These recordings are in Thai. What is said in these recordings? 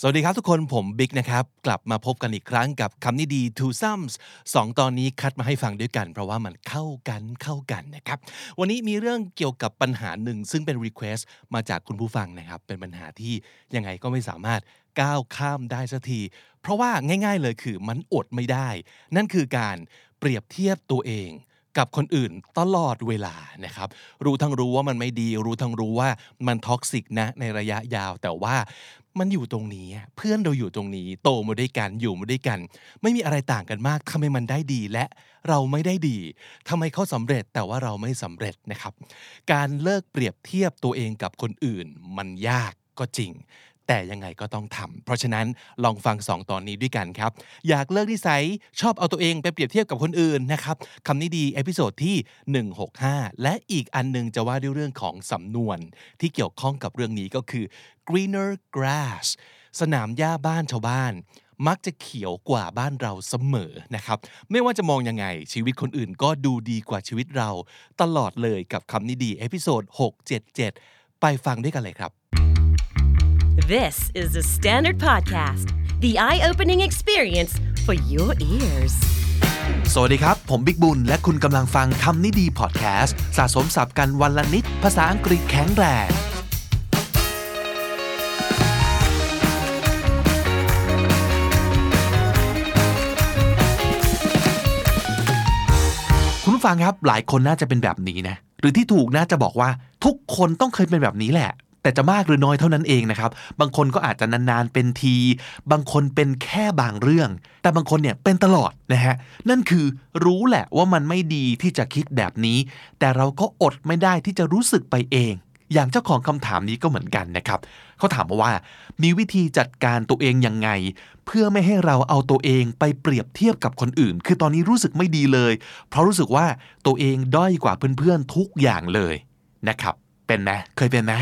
สวัสดีครับทุกคนผมบิ๊กนะครับ กลับมาพบกันอีกครั้งกับคำนี้ดี Two Sums สองตอนนี้คัดมาให้ฟังด้วยกัน เพราะว่ามันเข้ากันเข้ากันนะครับ วันนี้มีเรื่องเกี่ยวกับปัญหาหนึ่ง ซึ่งเป็น Request มาจากคุณผู้ฟังนะครับ เป็นปัญหาที่ยังไงก็ไม่สามารถก้าวข้ามได้สักที เพราะว่าง่าย ๆเลยคือมันอดไม่ได้ นั่นคือการเปรียบเทียบตัวเอง กับคนอื่นตลอดเวลานะครับ รู้ทั้งรู้ว่ามันไม่ดี รู้ทั้งรู้ว่ามัน toxic นะในระยะยาว แต่ว่ามันอยู่ตรงนี้ เพื่อนเราอยู่ตรงนี้ โตมาด้วยกันอยู่มาด้วยกัน ไม่มีอะไรต่างกันมากทำไมมันได้ดีและเราไม่ได้ดีทำไมเขาสำเร็จแต่ว่าเราไม่สำเร็จนะครับ การเลิกเปรียบเทียบตัวเองกับคนอื่น มันยากก็จริง แต่ยังไงก็ต้องทำเพราะฉะนั้นลองฟัง 2 ตอนนี้ด้วยกันครับ อยากเลิกนิสัยชอบเอาตัวเองไปเปรียบเทียบกับคนอื่นนะครับคำนี้ดี episode ที่ 165 และอีกอันหนึ่งจะว่าด้วยเรื่องของสำนวน ที่เกี่ยวข้องกับเรื่องนี้ก็คือ greener grass สนามหญ้าบ้านชาวบ้าน มักจะเขียวกว่าบ้านเราเสมอนะครับ ไม่ว่าจะมองยังไง ชีวิตคนอื่นก็ดูดีกว่าชีวิตเรา ตลอดเลยกับคำนี้ดี episode 677 ไปฟังด้วยกันเลยครับ This is THE STANDARD Podcast, the eye opening experience for your ears. สวัสดีครับ ผมบิ๊กบุญ และคุณกำลังฟังคำนี้ดีพอดแคสต์สะสมสับกันวันละนิด ภาษาอังกฤษแข็งแรง คุณผู้ฟังครับหลายคนน่าจะเป็นแบบนี้นะ หรือที่ถูกน่าจะบอกว่าทุกคนต้องเคยเป็นแบบนี้แหละ แต่จะมากหรือน้อยเท่านั้นเองนะครับ บางคนก็อาจจะนานๆเป็นที บางคนเป็นแค่บางเรื่อง แต่บางคนเนี่ยเป็นตลอดนะฮะ นั่นคือรู้แหละว่ามันไม่ดีที่จะคิดแบบนี้ แต่เราก็อดไม่ได้ที่จะรู้สึกไปเอง อย่างเจ้าของคำถามนี้ก็เหมือนกันนะครับ เขาถามมาว่า มีวิธีจัดการตัวเองยังไง เพื่อไม่ให้เราเอาตัวเองไปเปรียบเทียบกับคนอื่น คือตอนนี้รู้สึกไม่ดีเลย เพราะรู้สึกว่าตัวเองด้อยกว่าเพื่อนๆทุกอย่างเลยนะครับ เป็นไหมเคยเป็นไหม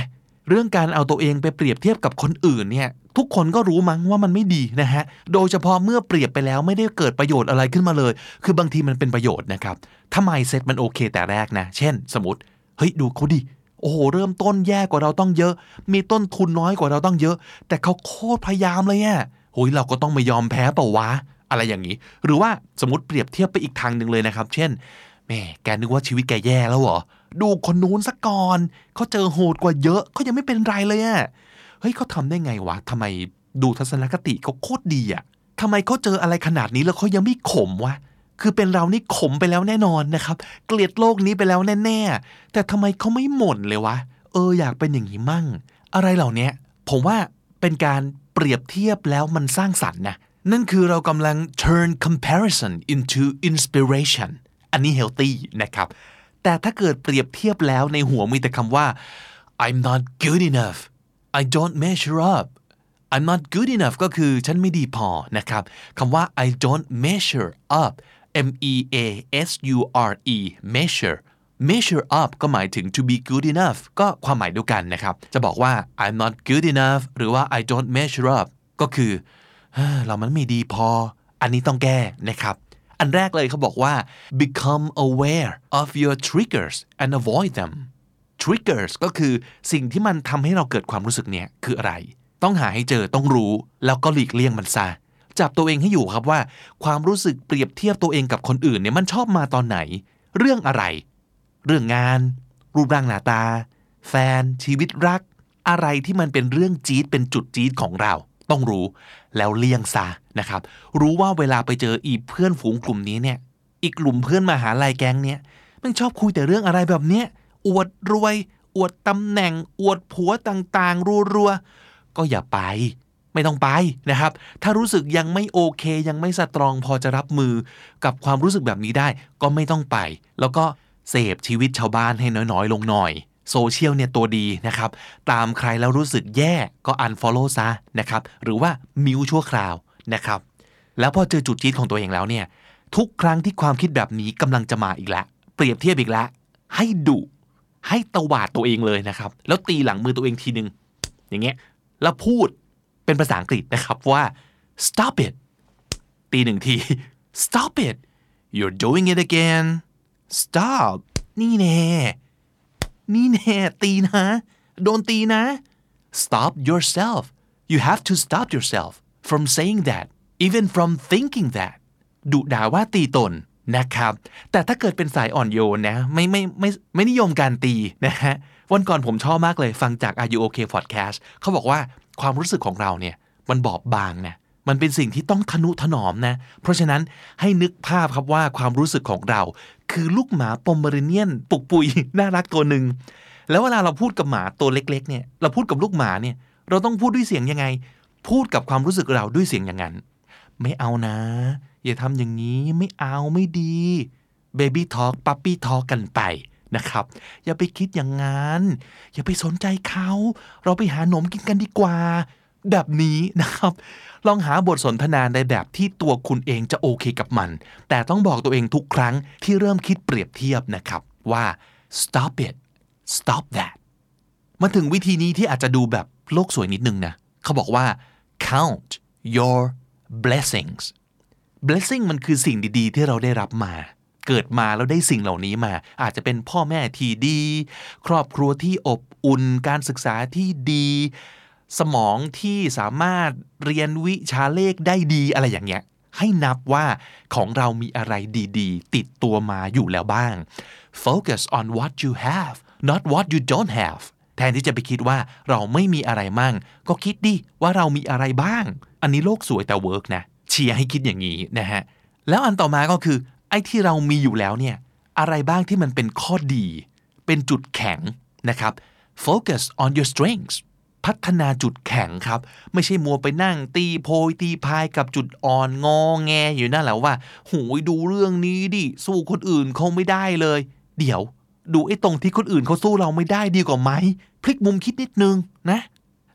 เรื่องการเอาตัวเองไปเปรียบเทียบกับคนอื่นเนี่ยทุกคนก็รู้มั้งว่ามันไม่ดีนะฮะ โดยเฉพาะเมื่อเปรียบไปแล้วไม่ได้เกิดประโยชน์อะไรขึ้นมาเลย คือบางทีมันเป็นประโยชน์นะครับ ถ้า mindset มันโอเคแต่แรกนะ เช่น สมมติ เฮ้ยดูเขาดิ โอ้โห เริ่มต้นแย่กว่าเราต้องเยอะ มีต้นทุนน้อยกว่าเราต้องเยอะ แต่เขาโคตรพยายามเลยอะโอ้ยเราก็ต้องไม่ยอมแพ้เปล่าวะ อะไรอย่างนี้ หรือว่าสมมติเปรียบเทียบไปอีกทางหนึ่งเลยนะครับ เช่น แม่แกนึกว่าชีวิตแกแย่แล้วเหรอ ดูคนนู้นสักก่อนเขาเจอโหดกว่าเยอะเขายังไม่เป็นไรเลยอะเฮ้ยเขาทำได้ไงวะทำไมดูทัศนคติเขาโคตรดีอะทำไมเขาเจออะไรขนาดนี้แล้วเขายังไม่ขมวะคือเป็นเรานี่ขมไปแล้วแน่นอนนะครับ เกลียดโลกนี้ไปแล้วแน่ๆแต่ทำไมเขาไม่หม่นเลยวะ เอออยากเป็นอย่างนี้มั่ง อะไรเหล่านี้ผมว่าเป็นการเปรียบเทียบแล้วมันสร้างสรรค์นะนั่นคือเรากำลัง turn comparison into inspiration อันนี้ healthy นะครับ แต่ถ้าเกิดเปรียบเทียบแล้วในหัวมีแต่คำว่า I'm not good enough I don't measure up I'm not good enough ก็คือฉันไม่ดีพอนะครับคำว่า I don't measure up M E A S U R E measure measure up ก็หมายถึง to be good enough ก็ความหมายเดียวกันนะครับ จะบอกว่า I'm not good enough หรือว่า I don't measure up ก็คือเรามันไม่ดีพอ อันนี้ต้องแก้นะครับ อันแรกเลยเขาบอกว่า become aware of your triggers and avoid them triggers ก็คือสิ่งที่มันทำให้เราเกิดความรู้สึกเนี่ยคืออะไร ต้องหาให้เจอต้องรู้ แล้วก็หลีกเลี่ยงมันซะจับตัวเองให้อยู่ครับว่า ความรู้สึกเปรียบเทียบตัวเองกับคนอื่นเนี่ยมันชอบมาตอนไหน เรื่องอะไร เรื่องงาน รูปร่างหน้าตา แฟนชีวิตรัก อะไรที่มันเป็นเรื่องจี๊ดเป็นจุดจี๊ดของเรา ต้องรู้ แล้วเลี่ยงซะนะครับ รู้ว่าเวลาไปเจออีเพื่อนฝูงกลุ่มนี้เนี่ย อีกกลุ่มเพื่อนมาหาลัยแก๊งเนี่ยมันชอบคุยแต่เรื่องอะไรแบบเนี้ยอวดรวย อวดตำแหน่ง อวดผัวต่างๆ รัวๆ ก็อย่าไป ไม่ต้องไปนะครับ ถ้ารู้สึกยังไม่โอเค ยังไม่สตรองพอจะรับมือกับความรู้สึกแบบนี้ได้ ก็ไม่ต้องไป แล้วก็เสพชีวิตชาวบ้านให้น้อยๆ ลงหน่อย โซเชียลเนี่ยตัวดีนะครับ ตามใครแล้วรู้สึกแย่ก็ unfollow ซะนะครับ หรือว่ามิวชั่วคราวนะครับ แล้วพอเจอจุดจี๊ดของตัวเองแล้วเนี่ย ทุกครั้งที่ความคิดแบบนี้กำลังจะมาอีกแล้ว เปรียบเทียบอีกแล้ว ให้ดุให้ตวาดตัวเองเลยนะครับ แล้วตีหลังมือตัวเองทีหนึ่งอย่างเงี้ย แล้วพูดเป็นภาษาอังกฤษนะครับว่า stop it ตีหนึ่งที stop it you're doing it again stop นี่แน่ นี่แน่ตีนะ โดนตีนะ stop yourself you have to stop yourself from saying that even from thinking that ดุด่าว่าตีตนนะครับ แต่ถ้าเกิดเป็นสายอ่อนโยนนะ ไม่ไม่ไม่ไม่นิยมการตีนะฮะ วันก่อนผมชอบมากเลยฟังจาก Are You OK Podcast เขาบอกว่าความรู้สึกของเราเนี่ย มันบอบบางนะ มันเป็นสิ่งที่ต้องทนุถนอมนะ เพราะฉะนั้นให้นึกภาพครับว่าความรู้สึกของเรา คือลูกหมาปอมเมอรเนียน ปุกปุยน่ารักตัวหนึ่งแล้วเวลาเราพูดกับหมาตัวเล็ก ๆ เนี่ย เราพูดกับลูกหมาเนี่ย เราต้องพูดด้วยเสียงยังไง พูดกับความรู้สึกเราด้วยเสียงอย่างนั้น ไม่เอานะ อย่าทำอย่างนี้ไม่เอาไม่ดีเบบี้ทอ k ปั๊ปปี้ทอ k กันไปนะครับ อย่าไปคิดอย่างนั้น อย่าไปสนใจเขา เราไปหาหนมกินกันดีกว่า แบบนี้นะครับ ลองหาบทสนทนาในแบบที่ตัวคุณเองจะโอเคกับมัน แต่ต้องบอกตัวเองทุกครั้งที่เริ่มคิดเปรียบเทียบนะครับ ว่า stop it stop that มาถึงวิธีนี้ที่อาจจะดูแบบโลกสวยนิดนึงนะ เขาบอกว่า count your blessings blessing มันคือสิ่งดีๆ ที่เราได้รับมา เกิดมาแล้วได้สิ่งเหล่านี้มา อาจจะเป็นพ่อแม่ที่ดี ครอบครัวที่อบอุ่น การศึกษาที่ดี สมองที่สามารถเรียนวิชาเลขได้ดีอะไรอย่างเงี้ยให้นับว่าของเรามีอะไรดีๆ ติดตัวมาอยู่แล้วบ้าง focus on what you have not what you don't have แทนที่จะไปคิดว่าเราไม่มีอะไรมั่ง ก็คิดดิว่าเรามีอะไรบ้าง อันนี้โลกสวยแต่เวิร์กนะ เชียร์ให้คิดอย่างนี้นะฮะ แล้วอันต่อมาก็คือ ไอ้ที่เรามีอยู่แล้วเนี่ย อะไรบ้างที่มันเป็นข้อดี เป็นจุดแข็งนะครับ focus on your strengths พัฒนาจุดแข็งครับ ไม่ใช่มัวไปนั่งตีโพยตีพายกับจุดอ่อนงอแงอยู่นั่นแหละว่าหูยดูเรื่องนี้ดิสู้คนอื่นเขาไม่ได้เลย เดี๋ยว ดูไอ้ตรงที่คนอื่นเขาสู้เราไม่ได้ดีกว่าไหมพลิกมุมคิดนิดนึงนะ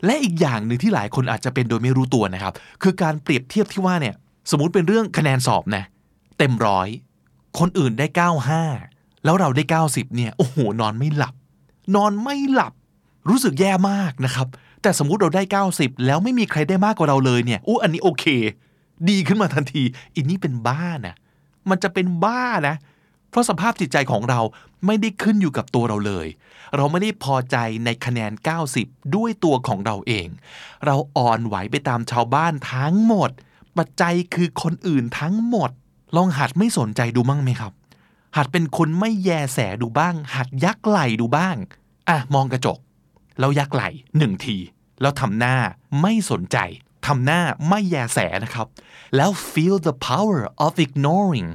และอีกอย่างหนึ่งที่หลายคนอาจจะเป็นโดยไม่รู้ตัวนะครับ คือการเปรียบเทียบที่ว่าเนี่ย สมมติเป็นเรื่องคะแนนสอบนะ เต็มร้อยคนอื่นได้ 95 แล้วเราได้ 90เนี่ยโอ้โหนอนไม่หลับ นอนไม่หลับ รู้สึกแย่มากนะครับ แต่สมมุติเราได้ 90 แล้วไม่มีใครได้มากกว่าเราเลยเนี่ยอู้อันนี้โอเค ดีขึ้นมาทันทีอีนี่เป็นบ้านะมันจะเป็นบ้านะ เพราะสภาพจิตใจของเราไม่ได้ขึ้นอยู่กับตัวเราเลย เราไม่ได้พอใจในคะแนน 90 ด้วยตัวของเราเอง เราอ่อนไหวไปตามชาวบ้านทั้งหมด ปัจจัยคือคนอื่นทั้งหมด ลองหัดไม่สนใจดูมั่งไหมครับ หัดเป็นคนไม่แยแสดูบ้าง หัดยักไหลดูบ้าง อะมองกระจก แล้วยักไหล่หนึ่งที แล้วทำหน้าไม่สนใจทำหน้าไม่แยแสนะครับ แล้ว feel the power of ignoring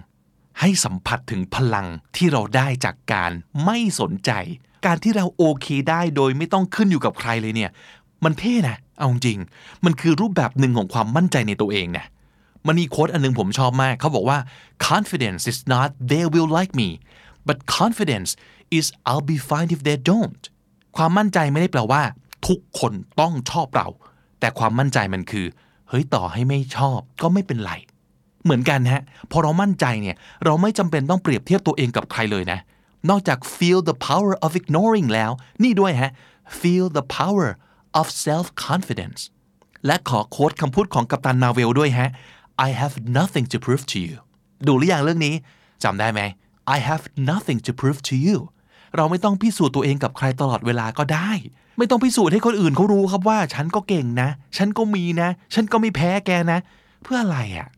ให้สัมผัสถึงพลังที่เราได้จากการไม่สนใจ การที่เราโอเคได้โดยไม่ต้องขึ้นอยู่กับใครเลยเนี่ย มันเท่นะ เอาจริง มันคือรูปแบบหนึ่งของความมั่นใจในตัวเองนะมันมีโค้ดอันนึงผมชอบมาก เขาบอกว่า confidence is not they will like me but confidence is I'll be fine if they don't ความมั่นใจไม่ได้แปลว่า ทุกคนต้องชอบเรา แต่ความมั่นใจมันคือ เฮ้ยต่อให้ไม่ชอบก็ไม่เป็นไรเหมือนกันฮะพอเรามั่นใจเนี่ย เราไม่จำเป็นต้องเปรียบเทียบตัวเองกับใครเลยนะ นอกจาก feel the power of ignoring แล้ว นี่ด้วยฮะ feel the power of self confidence และขอโค้ดคำพูดของกัปตันมาเวลด้วยฮะ I have nothing to prove to you ดูหรือยังเรื่องนี้จำได้ไหม I have nothing to prove to you เราไม่ต้องพิสูจน์ตัวเองกับใครตลอดเวลาก็ได้ ไม่ต้องพิสูจน์ให้คนอื่นเขารู้ครับว่า ฉันก็เก่งนะ ฉันก็มีนะ ฉันก็ไม่แพ้แกนะ เพื่ออะไรอะ่ะ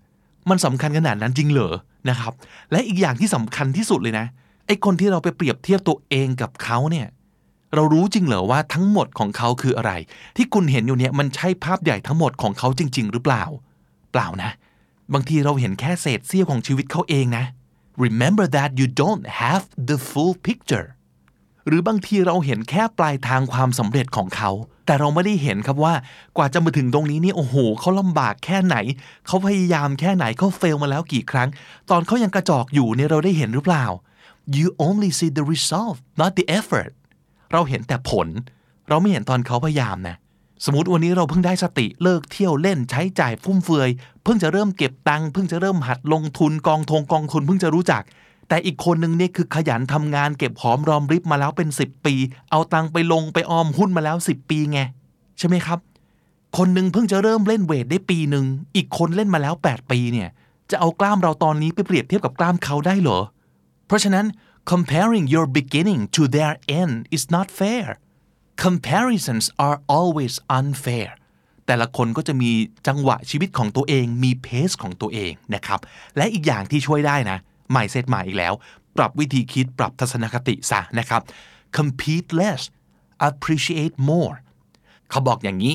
มันสำคัญขนาดนั้นจริงเหรอนะครับ และอีกอย่างที่สำคัญที่สุดเลยนะไอ้คนที่เราไปเปรียบเทียบตัวเองกับเขาเนี่ยเรารู้จริงเหรอว่าทั้งหมดของเขาคืออะไร ที่คุณเห็นอยู่เนี่ยมันใช่ภาพใหญ่ทั้งหมดของเขาจริง ๆ หรือเปล่า เปล่านะ บางทีเราเห็นแค่เศษเสี้ยวของชีวิตเขาเองนะ remember that you don't have the full picture หรือบางทีเราเห็นแค่ปลายทางความสำเร็จของเขา แต่เราไม่ได้เห็นครับว่ากว่าจะมาถึงตรงนี้นี่โอ้โหเขาลำบากแค่ไหน เขาพยายามแค่ไหนเขาเฟลมาแล้วกี่ครั้ง ตอนเขายังกระจอกอยู่เนี่ยเราได้เห็นหรือเปล่า you only see the result not the effort เราเห็นแต่ผล เราไม่เห็นตอนเขาพยายามนะสมมติวันนี้เราเพิ่งได้สติเลิกเที่ยวเล่นใช้จ่ายฟุ่มเฟือย เพิ่งจะเริ่มเก็บตังค์เพิ่งจะเริ่มหัดลงทุนกองทงกองทุนเพิ่งจะรู้จัก แต่อีกคนหนึ่งเนี่ยคือขยันทำงานเก็บหอมรอมริบมาแล้วเป็น 10 ปี เอาตังไปลงไปออมหุ้นมาแล้ว 10 ปีไงใช่ไหมครับ คนหนึ่งเพิ่งจะเริ่มเล่นเวทได้ปีหนึ่งอีกคนเล่นมาแล้ว 8 ปีเนี่ยจะเอากล้ามเราตอนนี้ไปเปรียบเทียบกับกล้ามเขาได้เหรอ เพราะฉะนั้น comparing your beginning to their end is not fair comparisons are always unfair แต่ละคนก็จะมีจังหวะชีวิตของตัวเอง มีเพสของตัวเองนะครับ และอีกอย่างที่ช่วยได้นะ ใหม่เซตใหม่อีกแล้ว ปรับวิธีคิดปรับทัศนคติซะนะครับ compete less appreciate more เขาบอกอย่างนี้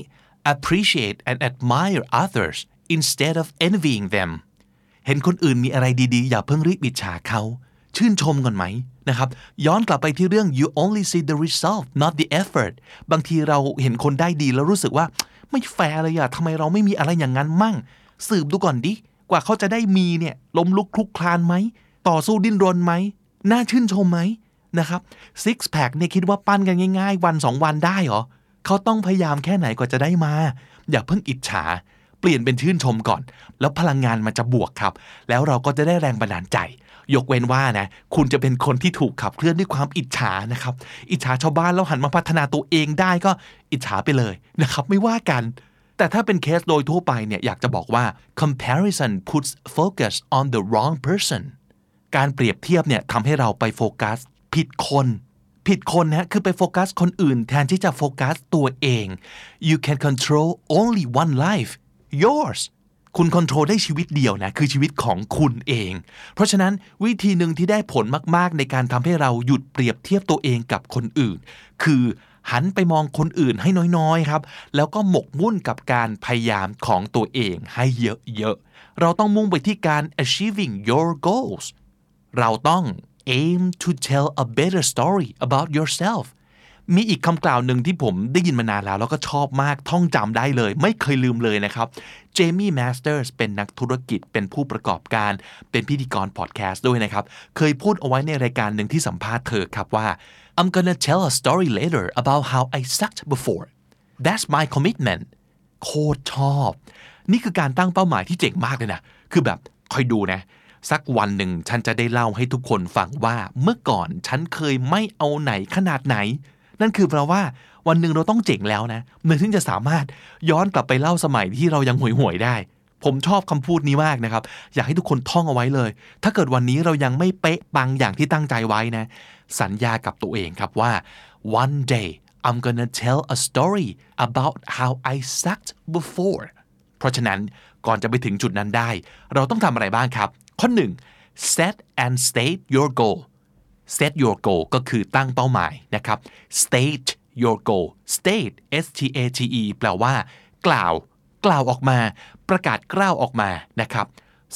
appreciate and admire others instead of envying them เห็นคนอื่นมีอะไรดีๆ อย่าเพิ่งรีบอิจฉาเขา ชื่นชมก่อนไหมนะครับ ย้อนกลับไปที่เรื่อง you only see the result not the effort บางทีเราเห็นคนได้ดีแล้วรู้สึกว่า ไม่แฟร์เลยอะทำไมเราไม่มีอะไรอย่างนั้นมั่ง สืบดูก่อนดิ กว่าเขาจะได้มีเนี่ยล้มลุกคลุกคลานไหม ต่อสู้ดิ้นรนไหม น่าชื่นชมไหมนะครับ six pack เนี่ยคิดว่าปั้นกันง่าย ๆ วันสองวันได้เหรอเขาต้องพยายามแค่ไหนกว่าจะได้มา อย่าเพิ่งอิจฉา เปลี่ยนเป็นชื่นชมก่อน แล้วพลังงานมันจะบวกครับ แล้วเราก็จะได้แรงบันดาลใจ ยกเว้นว่านะ คุณจะเป็นคนที่ถูกขับเคลื่อนด้วยความอิจฉานะครับ อิจฉาชาวบ้านแล้วหันมาพัฒนาตัวเองได้ก็อิจฉาไปเลยนะครับ ไม่ว่ากัน แต่ถ้าเป็นเคสโดยทั่วไปเนี่ยอยากจะบอกว่า comparison puts focus on the wrong person การเปรียบเทียบเนี่ยทำให้เราไปโฟกัส ผิดคน ผิดคนนะคือไปโฟกัสคนอื่น แทนที่จะโฟกัสตัวเอง you can control only one life yours คุณคอนโทรลได้ชีวิตเดียวนะคือชีวิตของคุณเอง เพราะฉะนั้นวิธีหนึ่งที่ได้ผลมาก ๆ ในการทำให้เราหยุดเปรียบเทียบตัวเองกับคนอื่น คือ หันไปมองคนอื่นให้น้อยๆครับ แล้วก็หมกมุ่นกับการพยายามของตัวเองให้เยอะๆ เราต้องมุ่งไปที่การ achieving your goals เราต้อง aim to tell a better story about yourself มีอีกคำกล่าวหนึ่งที่ผมได้ยินมานานแล้ว แล้วก็ชอบมากท่องจำได้เลย ไม่เคยลืมเลยนะครับJaime Masters เป็นนักธุรกิจเป็นผู้ประกอบการ เป็นพิธีกรพอดแคสต์ด้วยนะครับ เคยพูดเอาไว้ในรายการหนึ่งที่สัมภาษณ์เธอครับว่า I'm gonna tell a story later about how I sucked before that's my commitment โคตรชอบ นี่คือการตั้งเป้าหมายที่เจ๋งมากเลยนะ คือแบบคอยดูนะ สักวันหนึ่งฉันจะได้เล่าให้ทุกคนฟังว่าเมื่อก่อนฉันเคยไม่เอาไหนขนาดไหน นั่นคือแปลว่าวันหนึ่งเราต้องเจ๋งแล้วนะเมื่อถึงจะสามารถย้อนกลับไปเล่าสมัยที่เรายังห่วยห่วยๆได้ ผมชอบคำพูดนี้มากนะครับ อยากให้ทุกคนท่องเอาไว้เลย ถ้าเกิดวันนี้เรายังไม่เป๊ะปังอย่างที่ตั้งใจไว้นะ สัญญากับตัวเองครับว่า one day I'm gonna tell a story about how I sucked before เพราะฉะนั้นก่อนจะไปถึงจุดนั้นได้ เราต้องทำอะไรบ้างครับ ข้อหนึ่ง set and state your goal set your goal ก็คือตั้งเป้าหมายนะครับ state your goal state s t a t e แปลว่า กล่าว กล่าวออกมา ประกาศกล้าวออกมานะครับ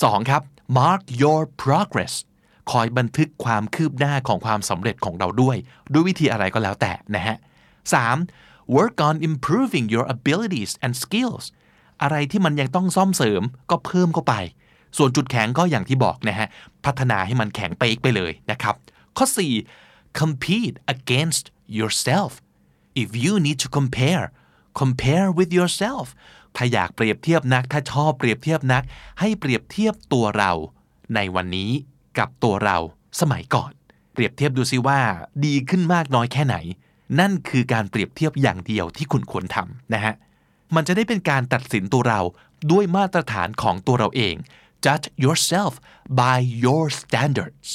สองครับ mark your progress คอยบันทึกความคืบหน้าของความสำเร็จของเราด้วย ด้วยวิธีอะไรก็แล้วแต่นะฮะ 3. work on improving your abilities and skills อะไรที่มันยังต้องซ่อมเสริมก็เพิ่มเข้าไป ส่วนจุดแข็งก็อย่างที่บอกนะฮะ พัฒนาให้มันแข็งเป๊กไปเลยนะครับ ข้อ 4. compete against yourself if you need to compare compare with yourself ถ้าอยากเปรียบเทียบนัก ถ้าชอบเปรียบเทียบนัก ให้เปรียบเทียบตัวเรา ในวันนี้กับตัวเราสมัยก่อน เปรียบเทียบดูซิว่า ดีขึ้นมากน้อยแค่ไหน นั่นคือการเปรียบเทียบอย่างเดียวที่คุณควรทำนะฮะมันจะได้เป็นการตัดสินตัวเราด้วยมาตรฐานของตัวเราเอง judge yourself by your standards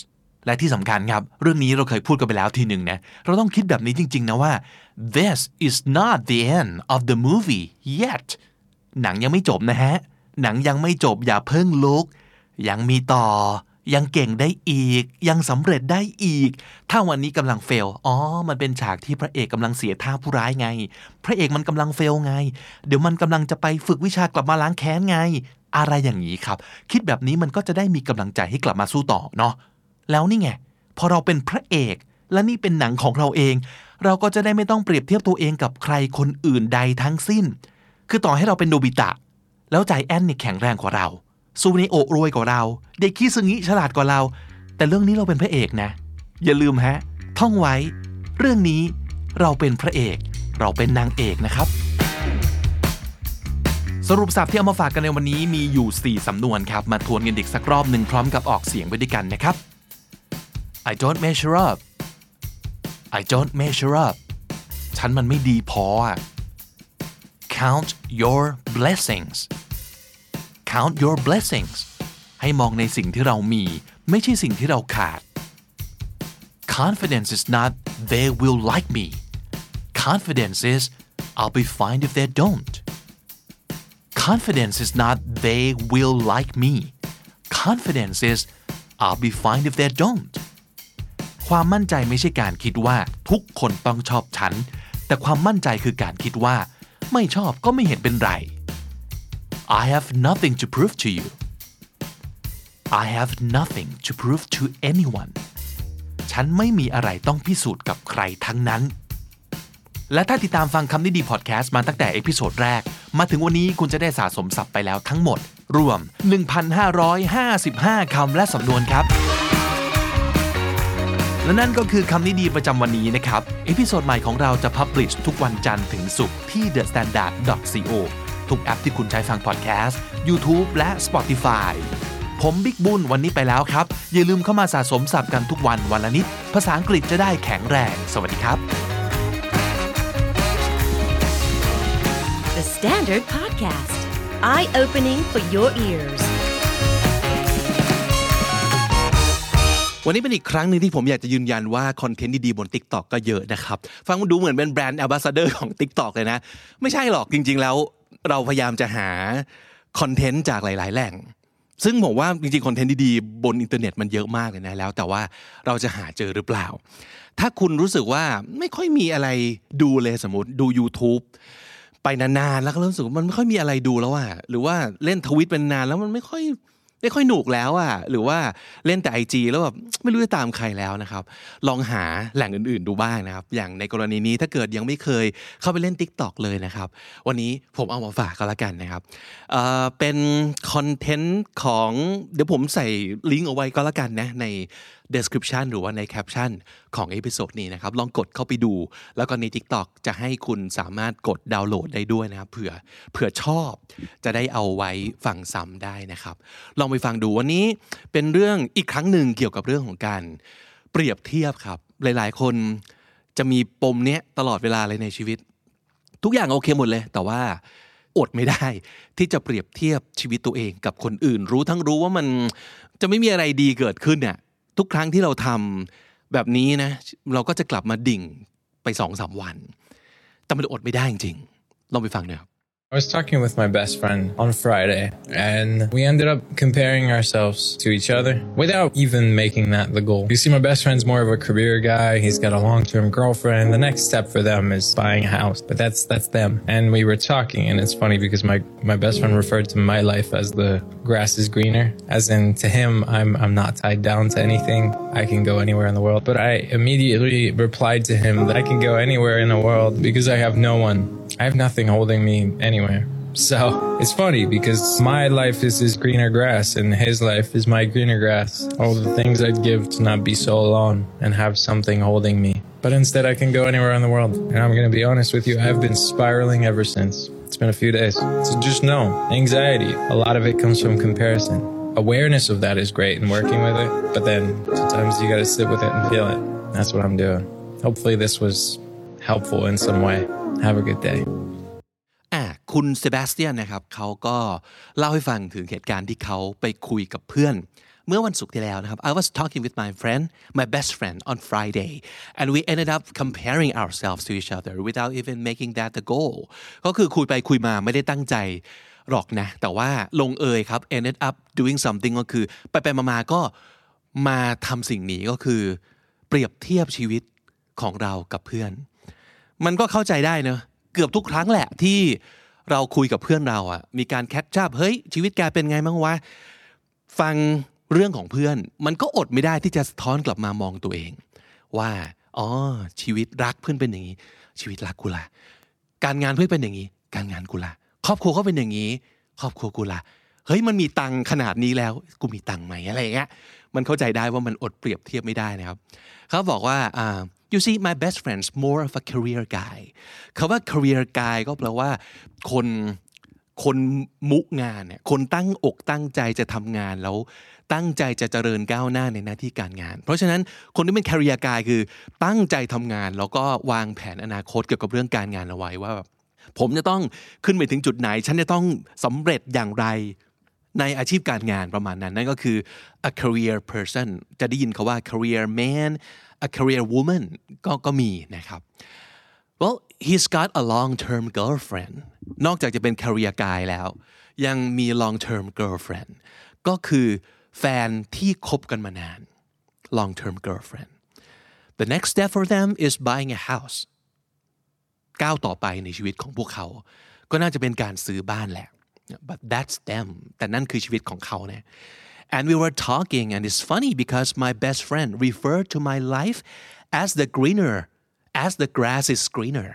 และที่สำคัญครับ เรื่องนี้เราเคยพูดกันไปแล้วทีหนึ่งนะเราต้องคิดแบบนี้จริง ๆ นะว่า this is not the end of the movie yet หนังยังไม่จบนะฮะ หนังยังไม่จบอย่าเพิ่งลุก ยังมีต่อ ยังเก่งได้อีก ยังสำเร็จได้อีก ถ้าวันนี้กำลังเฟล อ๋อ มันเป็นฉากที่พระเอกกำลังเสียท่าผู้ร้ายไง พระเอกมันกำลังเฟลไง เดี๋ยวมันกำลังจะไปฝึกวิชากลับมาล้างแค้นไง อะไรอย่างนี้ครับ คิดแบบนี้มันก็จะได้มีกำลังใจให้กลับมาสู้ต่อเนาะ แล้วนี่ไง พอเราเป็นพระเอก และนี่เป็นหนังของเราเอง เราก็จะได้ไม่ต้องเปรียบเทียบตัวเองกับใครคนอื่นใดทั้งสิ้น คือต่อให้เราเป็นโนบิตะ แล้วใจแอนนี่แข็งแรงกว่าเราซูเนโอรวยกว่าเรา เด็กคิซึงิฉลาดกว่าเรา แต่เรื่องนี้เราเป็นพระเอกนะ อย่าลืมฮะ ท่องไว้ เรื่องนี้เราเป็นพระเอก เราเป็นนางเอกนะครับ สรุปสับที่เอามาฝากกันในวันนี้มีอยู่ 4 สำนวนครับ มาทวนกันอีกสักรอบหนึ่งพร้อมกับออกเสียงไปด้วยกันนะครับ I don't measure up I don't measure up ฉันมันไม่ดีพออะ count your blessings count your blessings ให้มองในสิ่งที่เรามี ไม่ใช่สิ่งที่เราขาด confidence is not they will like me confidence is I'll be fine if they don't confidence is not they will like me confidence is I'll be fine if they don't ความมั่นใจไม่ใช่การคิดว่าทุกคนต้องชอบฉัน แต่ความมั่นใจคือการคิดว่า ไม่ชอบก็ไม่เห็นเป็นไร I have nothing to prove to you I have nothing to prove to anyone ฉันไม่มีอะไรต้องพิสูจน์กับใครทั้งนั้น และถ้าติดตามฟังคำนี้ดีพอดแคสต์มาตั้งแต่ episode แรก มาถึงวันนี้คุณจะได้สะสมศัพท์ไปแล้วทั้งหมด รวม 1,555 คำและสำนวนครับ และนั่นก็คือคำนี้ดีประจำวันนี้นะครับ episode ใหม่ของเราจะ publish ทุกวันจันทร์ถึงศุกร์ที่ thestandard.co ทุกแอปที่คุณใช้ฟังพอดแคสต์ YouTube และ Spotify ผมบิ๊กบุญวันนี้ไปแล้วครับ อย่าลืมเข้ามาสะสมศัพท์กันทุกวันวันละนิด ภาษาอังกฤษจะได้แข็งแรง สวัสดีครับ The Standard Podcast, eye opening for your ears. วันนี้เป็นอีกครั้งหนึ่งที่ผมอยากจะยืนยันว่าคอนเทนต์ดีๆบน TikTok ก็เยอะนะครับ ฟังดูเหมือนเป็นแบรนด์แอ b บ s สเดอร์ของ TikTok เลยนะ ไม่ใช่หรอกจริง ๆ แล้วเราพยายามจะหา content จากหลาย ๆ แหล่ง ซึ่งผมว่าจริงๆ content ดีๆบนอินเทอร์เน็ตมันเยอะมากเลยนะแล้ว แต่ว่าเราจะหาเจอหรือเปล่า ถ้าคุณรู้สึกว่าไม่ค่อยมีอะไรดูเลยสมมติดู YouTube ไปนานๆแล้วก็รู้สึกมันไม่ค่อยมีอะไรดูแล้วอะหรือว่าเล่นทวิตเป็นนานแล้วมันไม่ค่อย ไม่ค่อยหนุกแล้วอะหรือว่าเล่นแต่ IG แล้วแบบไม่รู้จะตามใครแล้วนะครับ ลองหาแหล่งอื่นๆดูบ้างนะครับ อย่างในกรณีนี้ถ้าเกิดยังไม่เคยเข้าไปเล่น Tik t o อกเลยนะครับ วันนี้ผมเอามาฝากก็แล้วกันนะครับเอ่อเป็น content ของเดี๋ยวผมใส่ลิงก์เอาไว้ก็แล้วกันนะใน description หรือว่าใน caption ของ episode นี้นะครับ ลองกดเข้าไปดู แล้วก็ใน TikTok จะให้คุณสามารถกดดาวน์โหลดได้ด้วยนะครับเผื่อเผื่อชอบ จะได้เอาไว้ฟังซ้ำได้นะครับ ลองไปฟังดูวันนี้เป็นเรื่องอีกครั้งหนึ่งเกี่ยวกับเรื่องของการเปรียบเทียบครับ หลาย ๆ คนจะมีปมเนี้ยตลอดเวลาเลยในชีวิต ทุกอย่างโอเคหมดเลย แต่ว่าอดไม่ได้ ที่จะเปรียบเทียบชีวิตตัวเองกับคนอื่น รู้ทั้งรู้ว่ามันจะไม่มีอะไรดีเกิดขึ้นเนี่ย ทุกครั้งที่เราทำแบบนี้นะ เราก็จะกลับมาดิ่งไปสองสามวัน แต่มันอดไม่ได้จริงๆลองไปฟังหน่อยครับ I was talking with my best friend on Friday, and we ended up comparing ourselves to each other without even making that the goal. You see, my best friend's more of a career guy. He's got a long-term girlfriend. The next step for them is buying a house, but that's that's them. And we were talking, and it's funny because my my best friend referred to my life as the grass is greener, as in to him, I'm I'm not tied down to anything. I can go anywhere in the world. But I immediately replied to him that I can go anywhere in the world because I have no one I have nothing holding me anywhere. So it's funny because my life is his greener grass and his life is my greener grass. All the things I'd give to not be so alone and have something holding me. But instead, I can go anywhere in the world. And I'm going to be honest with you, I've been spiraling ever since. It's been a few days. So just know anxiety, a lot of it comes from comparison. Awareness of that is great and working with it. But then sometimes you got to sit with it and feel it. That's what I'm doing. Hopefully, this was helpful in some way. Have a good day. อ่าคุณเซบาสเตียนนะครับเขาก็เล่าให้ฟังถึงเหตุการณ์ที่เขาไปคุยกับเพื่อน เมื่อวันศุกร์ที่แล้วนะครับ I was talking with my friend my best friend on Friday and we ended up comparing ourselves to each other without even making that the goal ก็คือคุยไปคุยมาไม่ได้ตั้งใจหรอกนะ แต่ว่าลงเอยครับ ended up doing something ก็คือ ไปไปมาก็มาทำสิ่งนี้ก็คือ เปรียบเทียบชีวิตของเรากับเพื่อน มันก็เข้าใจได้เนอะเกือบทุกครั้งแหละที่เราคุยกับเพื่อนเราอะมีการแคชชับเฮ้ยชีวิตแกเป็นไงบ้างวะฟังเรื่องของเพื่อน มันก็อดไม่ได้ที่จะสะท้อนกลับมามองตัวเอง ว่าอ๋อชีวิตรักเพื่อนเป็นอย่างนี้ ชีวิตรักกูละการงานเพื่อนเป็นอย่างนี้ การงานกูละครอบครัวเขาเป็นอย่างนี้ ครอบครัวกูละเฮ้ยมันมีตังค์ขนาดนี้แล้วกูมีตังค์ไหมอะไรอย่างเงี้ยมันเข้าใจได้ว่ามันอดเปรียบเทียบไม่ได้นะครับเขาบอกว่าอ่า you see my best friend's more of a career guy คาว่า career guy ก็แปลว่าคนคนมุงานเนี่ยคนตั้งอกตั้งใจจะทำงานแล้วตั้งใจจะเจริญก้าวหน้าในหน้าที่การงาน เพราะฉะนั้นคนที่เป็น career guy คือตั้งใจทำงาน แล้วก็วางแผนอนาคตเกี่ยวกับเรื่องการงานเอาไว้ว่าแบบผมจะต้องขึ้นไปถึงจุดไหน ฉันจะต้องสำเร็จอย่างไรในอาชีพการงานประมาณนั้น นั่นก็คือ a career person จะได้ยินคาว่า career man a career woman ก็ก็มีนะครับ well he's got a long term girlfriend นอกจากจะเป็น career guy แล้ว ยังมี long term girlfriend ก็คือแฟนที่คบกันมานาน long term girlfriend the next step for them is buying a house ก้าวต่อไปในชีวิตของพวกเขา ก็น่าจะเป็นการซื้อบ้านแหละ but that's them แต่นั่นคือชีวิตของเขาเนี่ย and we were talking and it's funny because my best friend referred to my life as the greener as the grass is greener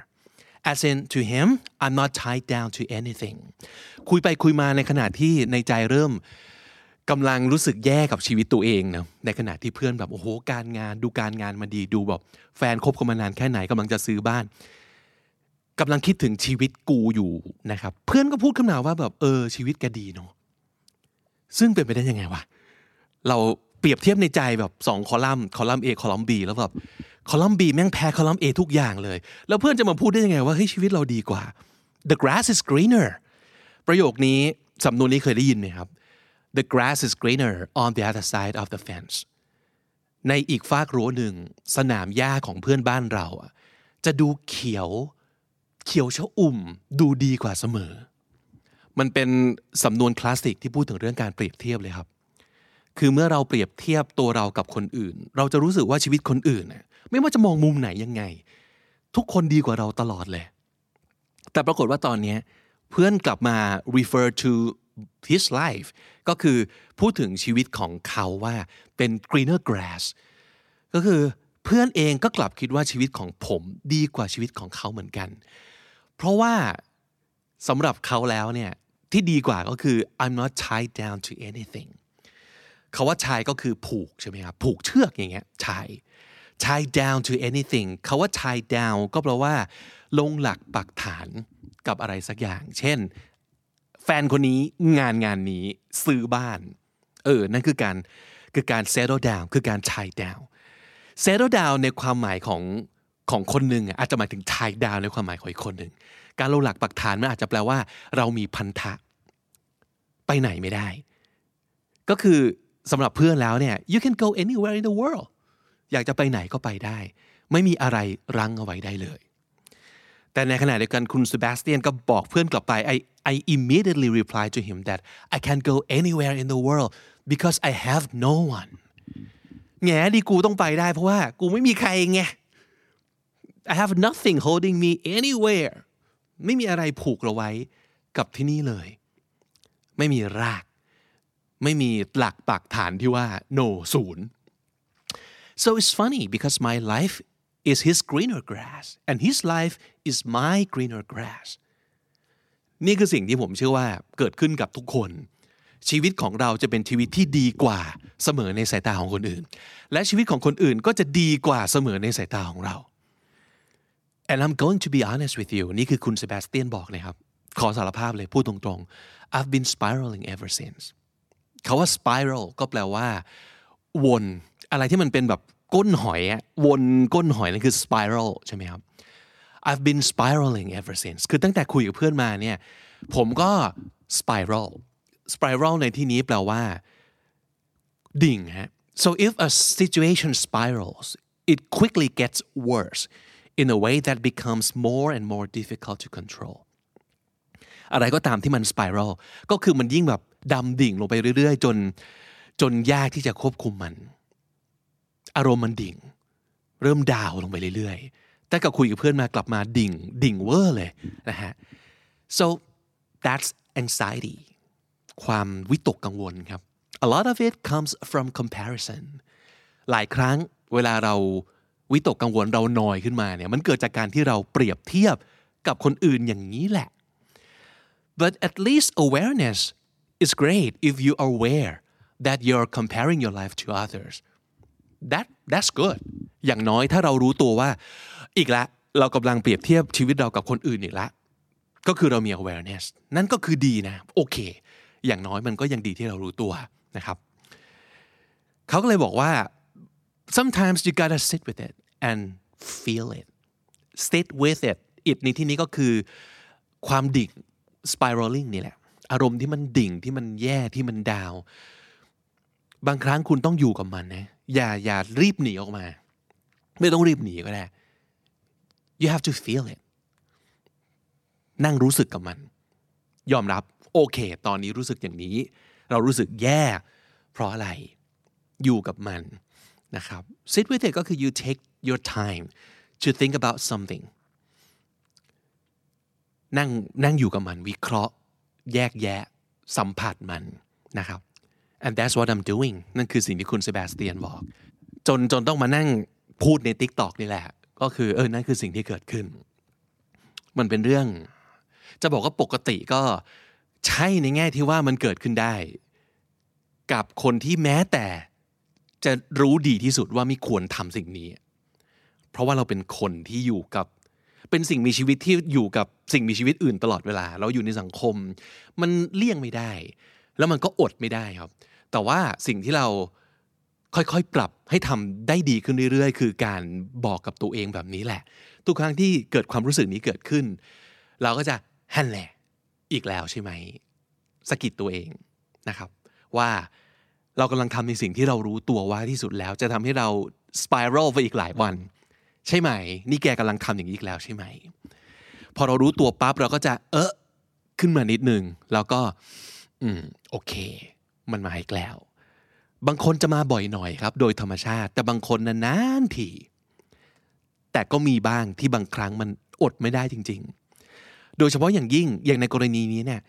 as in to him I'm not tied down to anything คุยไปคุยมาในขณะที่ในใจเริ่มกำลังรู้สึกแย่กับชีวิตตัวเองนะในขณะที่เพื่อนแบบโอ้โหการงานดูการงานมาดีดูแบบแฟนคบกันมานานแค่ไหนกำลังจะซื้อบ้านกำลังคิดถึงชีวิตกูอยู่นะครับ เพื่อนก็พูดขึ้นมาว่าแบบเออชีวิตแกดีเนาะ ซึ่งเป็นไปได้ยังไงวะเราเปรียบเทียบในใจแบบสองคอลัมน์คอลัมน์ A คอลัมน์ B แล้วแบบคอลัมน์ B แม่งแพ้คอลัมน์ A ทุกอย่างเลย แล้วเพื่อนจะมาพูดได้ยังไงว่าเฮ้ยชีวิตเราดีกว่า the grass is greener ประโยคนี้สำนวนนี้เคยได้ยินไหมครับ the grass is greener on the other side of the fence ในอีกฟากรั้วหนึ่ง สนามหญ้าของเพื่อนบ้านเรา จะดูเขียว เขียวชอุ่ม ดูดีกว่าเสมอ มันเป็นสำนวนคลาสสิกที่พูดถึงเรื่องการเปรียบเทียบเลยครับ คือเมื่อเราเปรียบเทียบตัวเรากับคนอื่น เราจะรู้สึกว่าชีวิตคนอื่นน่ไม่ว่าจะมองมุมไหนยังไง ทุกคนดีกว่าเราตลอดเลย แต่ปรากฏว่าตอนนี้เพื่อนกลับมา refer to his life ก็คือพูดถึงชีวิตของเขาว่าเป็น greener grass ก็คือเพื่อนเองก็กลับคิดว่าชีวิตของผมดีกว่าชีวิตของเขาเหมือนกัน เพราะว่าสำหรับเขาแล้วเนี่ย ที่ดีกว่าก็คือ I'm not tied down to anything คาว่า tie ก็คือผูกใช่ไหมครับผูกเชือกอย่างเงี้ย tie tie down to anything คาว่า tie down ก็แปลว่า ลงหลักปักฐานกับอะไรสักอย่าง เช่น แฟนคนนี้งานงานนี้ซื้อบ้าน เออ นั่นคือการคือการ settle down คือการ tie down settle down ในความหมายของของคนหนึ่งอะอาจจะหมายถึง tie down ในความหมายของอีกคนหนึ่ง การลงหลักปักฐานมันอาจจะแปลว่า เรามีพันธะ ไปไหนไม่ได้ ก็คือสำหรับเพื่อนแล้วเนี่ย you can go anywhere in the world อยากจะไปไหนก็ไปได้ ไม่มีอะไรรั้งเอาไว้ได้เลย แต่ในขณะเดียวกันคุณเซบาสเตียนก็บอกเพื่อนกลับไป I I immediately replied to him that I can go anywhere in the world because I have no one แง่ดีกูต้องไปได้เพราะว่ากูไม่มีใครไง I have nothing holding me anywhere ไม่มีอะไรผูกเราไว้กับที่นี่เลย ไม่มีราก ไม่มีหลักปักฐานที่ว่า no ศูนย์ so it's funny because my life is his greener grass and his life is my greener grass นี่คือสิ่งที่ผมเชื่อว่าเกิดขึ้นกับทุกคน ชีวิตของเราจะเป็นชีวิตที่ดีกว่าเสมอในสายตาของคนอื่น และชีวิตของคนอื่นก็จะดีกว่าเสมอในสายตาของเรา and I'm going to be honest with you นี่คือคุณเซบาสเตียนบอกนะครับ ขอสารภาพเลยพูดตรงๆ I've been spiraling ever since คาว่า spiral ก็แปลว่า วน อะไรที่มันเป็นแบบก้นหอยอะวนก้นหอยนั่นคือ spiral ใช่ไหมครับ I've been spiraling ever since คือตั้งแต่คุยกับเพื่อนมาเนี่ย ผมก็ spiral spiral ในที่นี้แปลว่า ดิ่งฮะ so if a situation spirals it quickly gets worse in a way that becomes more and more difficult to control อะไรก็ตามที่มัน spiral ก็คือมันยิ่งแบบดำดิ่งลงไปเรื่อยๆ จนจนยากที่จะควบคุมมัน อารมณ์มันดิ่ง เริ่มดาวลงไปเรื่อยๆแต่กับคุยกับเพื่อนมากลับมาดิ่งดิ่งเวอร์เลยนะฮะ so that's anxiety ความวิตกกังวลครับ a lot of it comes from comparison หลายครั้งเวลาเรา วิตกกังวลเราหนอยขึ้นมาเนี่ยมันเกิดจากการที่เราเปรียบเทียบกับคนอื่นอย่างนี้แหละ but at least awareness is great if you are aware that you're comparing your life to others that that's good อย่างน้อยถ้าเรารู้ตัวว่า อีกละเรากำลังเปรียบเทียบชีวิตเรากับคนอื่นอีกละ ก็คือเรามี awareness นั่นก็คือดีนะ โอเค อย่างน้อยมันก็ยังดีที่เรารู้ตัวนะครับ เขาก็เลยบอกว่า sometimes you gotta sit with it and feel it sit with it it ในที่นี้ก็คือความดิ่ง spiraling นี่แหละ อารมณ์ที่มันดิ่งที่มันแย่ที่มันดาว บางครั้งคุณต้องอยู่กับมันนะอย่าอย่ารีบหนีออกมา ไม่ต้องรีบหนีก็ได้ you have to feel it นั่งรู้สึกกับมัน ยอมรับโอเค ตอนนี้รู้สึกอย่างนี้ เรารู้สึกแย่ เพราะอะไร อยู่กับมันนะครับ sit with it ก็คือ you take your time to think about something นั่งนั่งอยู่กับมันวิเคราะห์แยกแยะสัมผัสมันนะครับ and that's what I'm doing นั่นคือสิ่งที่คุณเซบาสเตียนบอก จนจนต้องมานั่งพูดใน t ิ k t o k นี่แหละ ก็คือเออนั่นคือสิ่งที่เกิดขึ้น มันเป็นเรื่อง จะบอกว่าปกติก็ใช่ในแง่ที่ว่ามันเกิดขึ้นได้ กับคนที่แม้แต่จะรู้ดีที่สุดว่าไม่ควรทำสิ่งนี้ เพราะว่าเราเป็นคนที่อยู่กับ เป็นสิ่งมีชีวิตที่อยู่กับสิ่งมีชีวิตอื่นตลอดเวลา เราอยู่ในสังคม มันเลี่ยงไม่ได้ แล้วมันก็อดไม่ได้ครับ แต่ว่าสิ่งที่เราค่อยๆ ปรับให้ทำได้ดีขึ้นเรื่อยๆ คือการบอกกับตัวเองแบบนี้แหละ ทุกครั้งที่เกิดความรู้สึกนี้เกิดขึ้น เราก็จะฮันแหละ อีกแล้วใช่ไหมสะกิดตัวเองนะครับ ว่าเรากำลังทำในสิ่งที่เรารู้ตัวว่าที่สุดแล้ว จะทำให้เราสไปรัลไปอีกหลายวัน ใช่ไหม นี่แกกำลังทำอย่างนี้อีกแล้วใช่ไหม พอเรารู้ตัวปั๊บเราก็จะ เออขึ้นมานิดนึง แล้วก็ อืม โอเค มันมาอีกแล้ว บางคนจะมาบ่อยหน่อยครับ โดยธรรมชาติ แต่บางคนนานๆทีแต่ก็มีบ้างที่บางครั้งมันอดไม่ได้จริง ๆ โดยเฉพาะอย่างยิ่งอย่างในกรณีนี้เนี่ย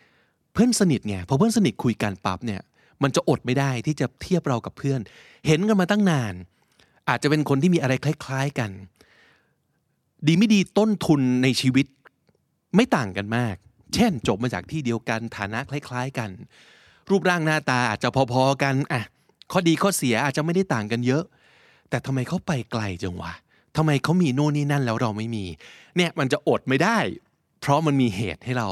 เพื่อนสนิทไงพอเพื่อนสนิทคุยกันปั๊บเนี่ย มันจะอดไม่ได้ที่จะเทียบเรากับเพื่อน เห็นกันมาตั้งนาน อาจจะเป็นคนที่มีอะไรคล้าย ๆ กัน ดีไม่ดีต้นทุนในชีวิตไม่ต่างกันมาก เช่นจบมาจากที่เดียวกันฐานะคล้าย ๆกัน รูปร่างหน้าตาอาจจะพอๆกันอะข้อดีข้อเสียอาจจะไม่ได้ต่างกันเยอะ แต่ทำไมเขาไปไกลจังวะทำไมเขามีโน่นนี่นั่นแล้วเราไม่มี เนี่ยมันจะอดไม่ได้ เพราะมันมีเหตุให้เรา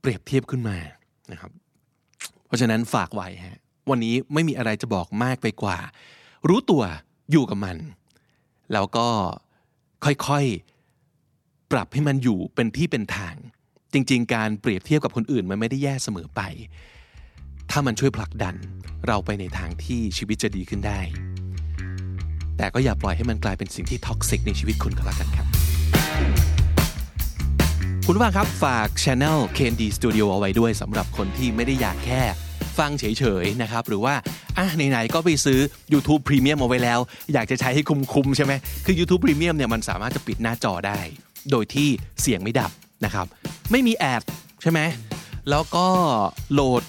เปรียบเทียบขึ้นมานะครับ เพราะฉะนั้นฝากไว้ฮะวันนี้ไม่มีอะไรจะบอกมากไปกว่า รู้ตัวอยู่กับมัน แล้วก็ ค่อยๆ ปรับให้มันอยู่เป็นที่เป็นทาง จริง ๆ การเปรียบเทียบกับคนอื่นมันไม่ได้แย่เสมอไป ถ้ามันช่วยผลักดันเราไปในทางที่ชีวิตจะดีขึ้นได้ แต่ก็อย่าปล่อยให้มันกลายเป็นสิ่งที่ท็อกซิกในชีวิตคุณก็แล้วกันครับ คุณผู้ฟังครับฝาก Channel Candy Studio เอาไว้ด้วยสำหรับคนที่ไม่ได้อยากแค่ ฟังเฉยๆนะครับหรือว่าอะไหนๆก็ไปซื้อ YouTube Premium เอาไว้แล้ว อยากจะใช้ให้คุ้มๆใช่ไหมคือ YouTube Premium เนี่ยมันสามารถจะปิดหน้าจอได้ โดยที่เสียงไม่ดับนะครับไม่มีแอดใช่ไหมแล้วก็โหลด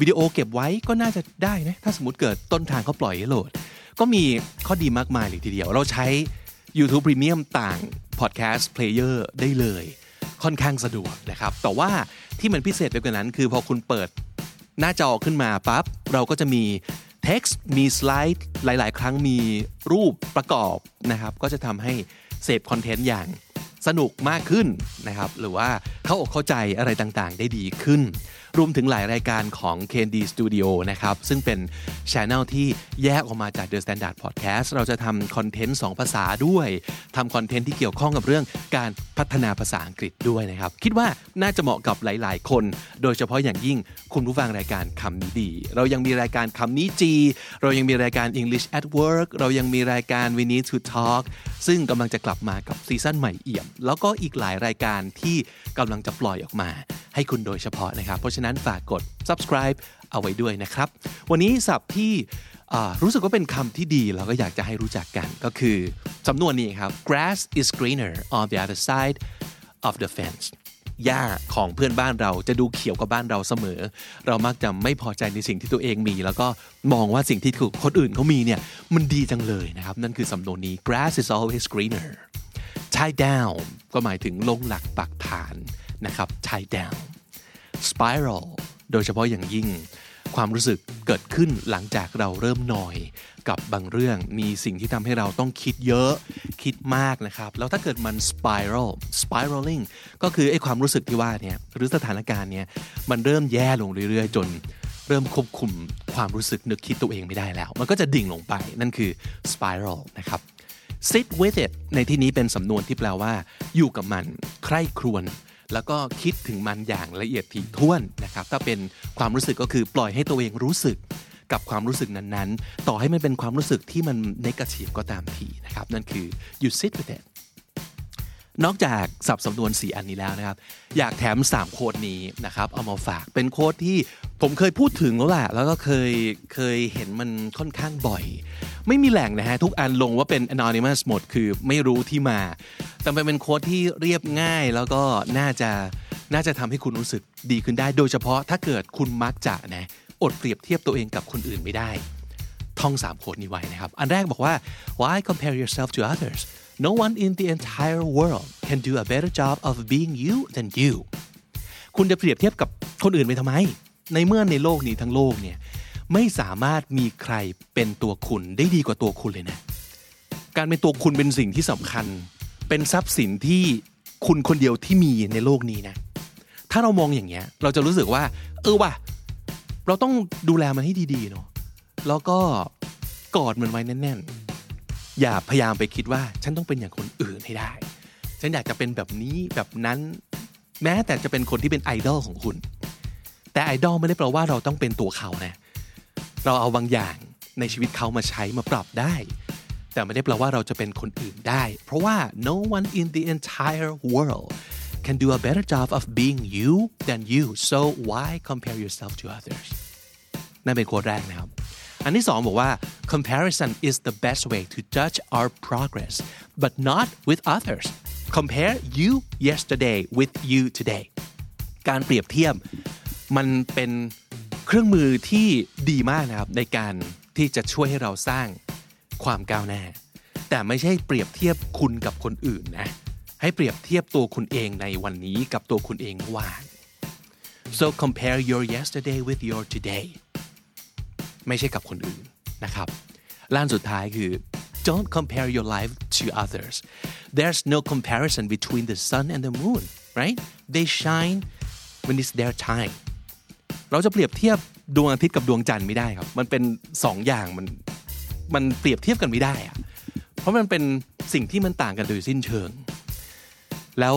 วิดีโอเก็บไว้ก็น่าจะได้นะถ้าสมมติเกิดต้นทางเขาปล่อยให้โหลด ก็มีข้อดีมากมายเลยทีเดียว เราใช้ YouTube Premium ต่าง Podcast Player ได้เลย ค่อนข้างสะดวกนะครับ แต่ว่าที่มันพิเศษไปกว่านั้น คือพอคุณเปิด หน้าจอขึ้นมาปั๊บเราก็จะมี text มีสไลด์หลาย ๆ ครั้งมีรูปประกอบนะครับ ก็จะทำให้เสพคอนเทนต์อย่างสนุกมากขึ้นนะครับ หรือว่าเข้าอกเข้าใจอะไรต่างๆ ได้ดีขึ้น รวมถึงหลายรายการของ Candy Studio นะครับ ซึ่งเป็นช ANNEL ที่แยกออกมาจาก The Standard Podcast เราจะทำคอนเทนต์2ภาษาด้วยทำคอนเทนต์ที่เกี่ยวข้องกับเรื่องการพัฒนาภาษาอังกฤษด้วยนะครับ คิดว่าน่าจะเหมาะกับหลาย ๆ คน โดยเฉพาะอย่างยิ่งคุณผู้ฟังรายการคำนี้ดี เรายังมีรายการคำนี้จี เรายังมีรายการ English at Work เรายังมีรายการ We Need to Talk ซึ่งกำลังจะกลับมากับซีซั่นใหม่เอี่ยม แล้วก็อีกหลายรายการที่กำลังจะปล่อยออกมา ให้คุณโดยเฉพาะนะครับเพราะฉะนั้นฝากกด subscribe เอาไว้ด้วยนะครับ วันนี้ศัพท์ที่รู้สึกว่าเป็นคำที่ดีเราก็อยากจะให้รู้จักกันก็คือสำนวนนี้ครับ grass is greener on the other side of the fence หญ้าของเพื่อนบ้านเราจะดูเขียวกว่าบ้านเราเสมอ เรามักจะไม่พอใจในสิ่งที่ตัวเองมี แล้วก็มองว่าสิ่งที่คนอื่นเขามีเนี่ยมันดีจังเลยนะครับ นั่นคือสำนวนนี้ grass is always greener tie down ก็หมายถึงลงหลักปักฐานนะครับ tie down spiral โดยเฉพาะอย่างยิ่ง ความรู้สึกเกิดขึ้นหลังจากเราเริ่มหน่อยกับบางเรื่องมีสิ่งที่ทำให้เราต้องคิดเยอะคิดมากนะครับ แล้วถ้าเกิดมัน spiral spiraling ก็คือไอ้ความรู้สึกที่ว่าเนี่ยหรือสถานการณ์เนี่ยมันเริ่มแย่ลงเรื่อยๆ จนเริ่มควบคุมความรู้สึกนึกคิดตัวเองไม่ได้แล้ว มันก็จะดิ่งลงไปนั่นคือ spiral นะครับ sit with it ในที่นี้เป็นสำนวนที่แปลว่า อยู่กับมัน ใคร่ครวญ แล้วก็คิดถึงมันอย่างละเอียดถี่ถ้วนนะครับถ้าเป็นความรู้สึกก็คือปล่อยให้ตัวเองรู้สึกกับความรู้สึกนั้นๆ ต่อให้มันเป็นความรู้สึกที่มัน negative ก็ตามทีนะครับนั่นคือ you sit with it นอกจากสับสำนวน 4 อันนี้แล้วนะครับ อยากแถม 3 โค้ดนี้นะครับเอามาฝากเป็นโค้ดที่ผมเคยพูดถึงแล้วแหละแล้วก็เคยเคยเห็นมันค่อนข้างบ่อย ไม่มีแหล่งนะฮะทุกอันลงว่าเป็น anonymous หมดคือไม่รู้ที่มา แต่มันเป็นโค้ดที่เรียบง่ายแล้วก็น่าจะน่าจะทำให้คุณรู้สึกดีขึ้นได้ โดยเฉพาะถ้าเกิดคุณมักจะนะอดเปรียบเทียบตัวเองกับคนอื่นไม่ได้ ท่องสามโค้ดนี้ไว้นะครับ อันแรกบอกว่า why compare yourself to others no one in the entire world can do a better job of being you than you คุณจะเปรียบเทียบกับคนอื่นไปทำไม ในเมื่อในโลกนี้ทั้งโลกเนี่ยไม่สามารถมีใครเป็นตัวคุณได้ดีกว่าตัวคุณเลยนะ การเป็นตัวคุณเป็นสิ่งที่สำคัญ เป็นทรัพย์สินที่คุณคนเดียวที่มีในโลกนี้นะ ถ้าเรามองอย่างเงี้ย เราจะรู้สึกว่า เออว่ะ เราต้องดูแลมันให้ดีๆเนาะ แล้วก็กอดมันไว้แน่นๆ อย่าพยายามไปคิดว่าฉันต้องเป็นอย่างคนอื่นให้ได้ ฉันอยากจะเป็นแบบนี้แบบนั้น แม้แต่จะเป็นคนที่เป็นไอดอลของคุณ แต่ไอดอลไม่ได้แปลว่าเราต้องเป็นตัวเขานะ เราเอาบางอย่างในชีวิตเขามาใช้มาปรับได้ แต่ไม่ได้แปลว่าเราจะเป็นคนอื่นได้ เพราะว่า no one in the entire world can do a better job of being you than you so why compare yourself to others นั่นเป็นโค้ดแรกนะครับ อันที่สองบอกว่า comparison is the best way to judge our progress but not with others compare you yesterday with you today การเปรียบเทียบมันเป็นเครื่องมือที่ดีมากนะครับในการที่จะช่วยให้เราสร้างความก้าวหน้า แต่ไม่ใช่เปรียบเทียบคุณกับคนอื่นนะให้เปรียบเทียบตัวคุณเองในวันนี้กับตัวคุณเองเมื่อวาน so compare your yesterday with your today ไม่ใช่กับคนอื่นนะครับล้านสุดท้ายคือ don't compare your life to others there's no comparison between the sun and the moon right they shine when it's their time เราจะเปรียบเทียบดวงอาทิตย์กับดวงจันทร์ไม่ได้ครับ มันเป็นสองอย่างมันมันเปรียบเทียบกันไม่ได้อะเพราะมันเป็นสิ่งที่มันต่างกันโดยสิ้นเชิง แล้ว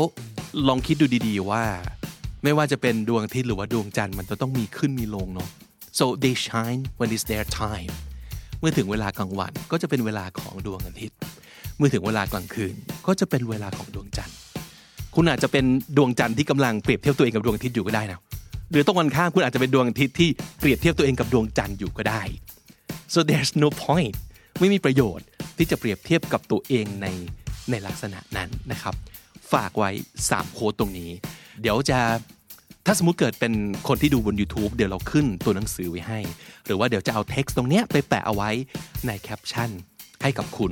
ลองคิดดูดีๆว่า ไม่ว่าจะเป็นดวงอาทิตย์หรือว่าดวงจันทร์มันจะต้องมีขึ้นมีลงเนาะ so they shine when it's their time เมื่อถึงเวลากลางวันก็จะเป็นเวลาของดวงอาทิตย์ เมื่อถึงเวลากลางคืนก็จะเป็นเวลาของดวงจันทร์ คุณอาจจะเป็นดวงจันทร์ที่กำลังเปรียบเทียบตัวเองกับดวงอาทิตย์อยู่ก็ได้นะ หรือตรงกันข้ามคุณอาจจะเป็นดวงอาทิตย์ที่เปรียบเทียบตัวเองกับดวงจันทร์อยู่ก็ได้ so there's no point ไม่มีประโยชน์ที่จะเปรียบเทียบกับตัวเองในในลักษณะนั้นนะครับ ฝากไว้3โค้ดตรงนี้ เดี๋ยวจะ ถ้าสมมุติเกิดเป็นคนที่ดูบน YouTube เดี๋ยวเราขึ้นตัวหนังสือไว้ให้ หรือว่าเดี๋ยวจะเอาเท็กซ์ตรงเนี้ยไปแปะเอาไว้ในแคปชั่นให้กับคุณ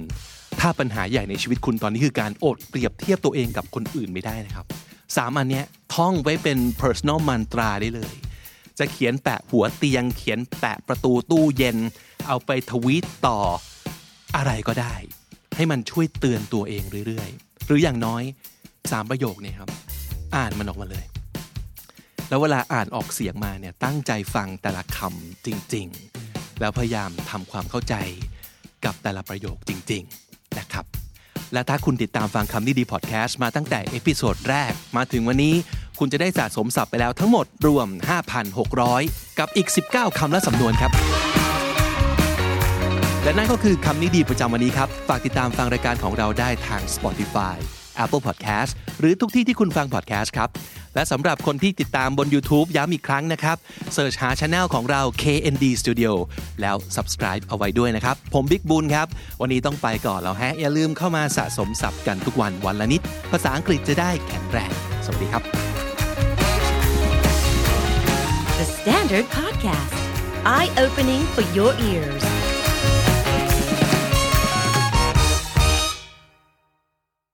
ถ้าปัญหาใหญ่ในชีวิตคุณตอนนี้คือการอดเปรียบเทียบตัวเองกับคนอื่นไม่ได้นะครับสามอันเนี้ยท่องไว้เป็น personal mantra ได้เลย จะเขียนแปะหัวเตียง เขียนแปะประตูตู้เย็น เอาไปทวีตต่ออะไรก็ได้ ให้มันช่วยเตือนตัวเองเรื่อยๆ หรืออย่างน้อยสามประโยคเนี่ยครับ อ่านมันออกมาเลย แล้วเวลาอ่านออกเสียงมาเนี่ยตั้งใจฟังแต่ละคำจริง ๆ แล้วพยายามทำความเข้าใจกับแต่ละประโยคจริง ๆ นะครับ และถ้าคุณติดตามฟังคำนี้ดีพอดแคสต์มาตั้งแต่ episode แรกมาถึงวันนี้คุณจะได้สะสมศัพท์ไปแล้วทั้งหมดรวม 5,600 กับอีก 19 คำและสำนวนครับ และนั่นก็คือคำนี้ดีประจำวันนี้ครับ ฝากติดตามฟังรายการของเราได้ทาง Spotify Apple Podcast หรือทุกที่ที่คุณฟัง podcast ครับ และสำหรับคนที่ติดตามบน YouTube ย้ำอีกครั้งนะครับเสิร์ชหาช anel ของเรา KND Studio แล้ว subscribe เอาไว้ด้วยนะครับ ผมบิ๊กบุญครับ วันนี้ต้องไปก่อนแล้วฮะ อย่าลืมเข้ามาสะสมศัพท์กันทุกวันวันละนิด ภาษาอังกฤษจะได้แข็งแรง สวัสดีครับ The Standard Podcast, eye opening for your ears.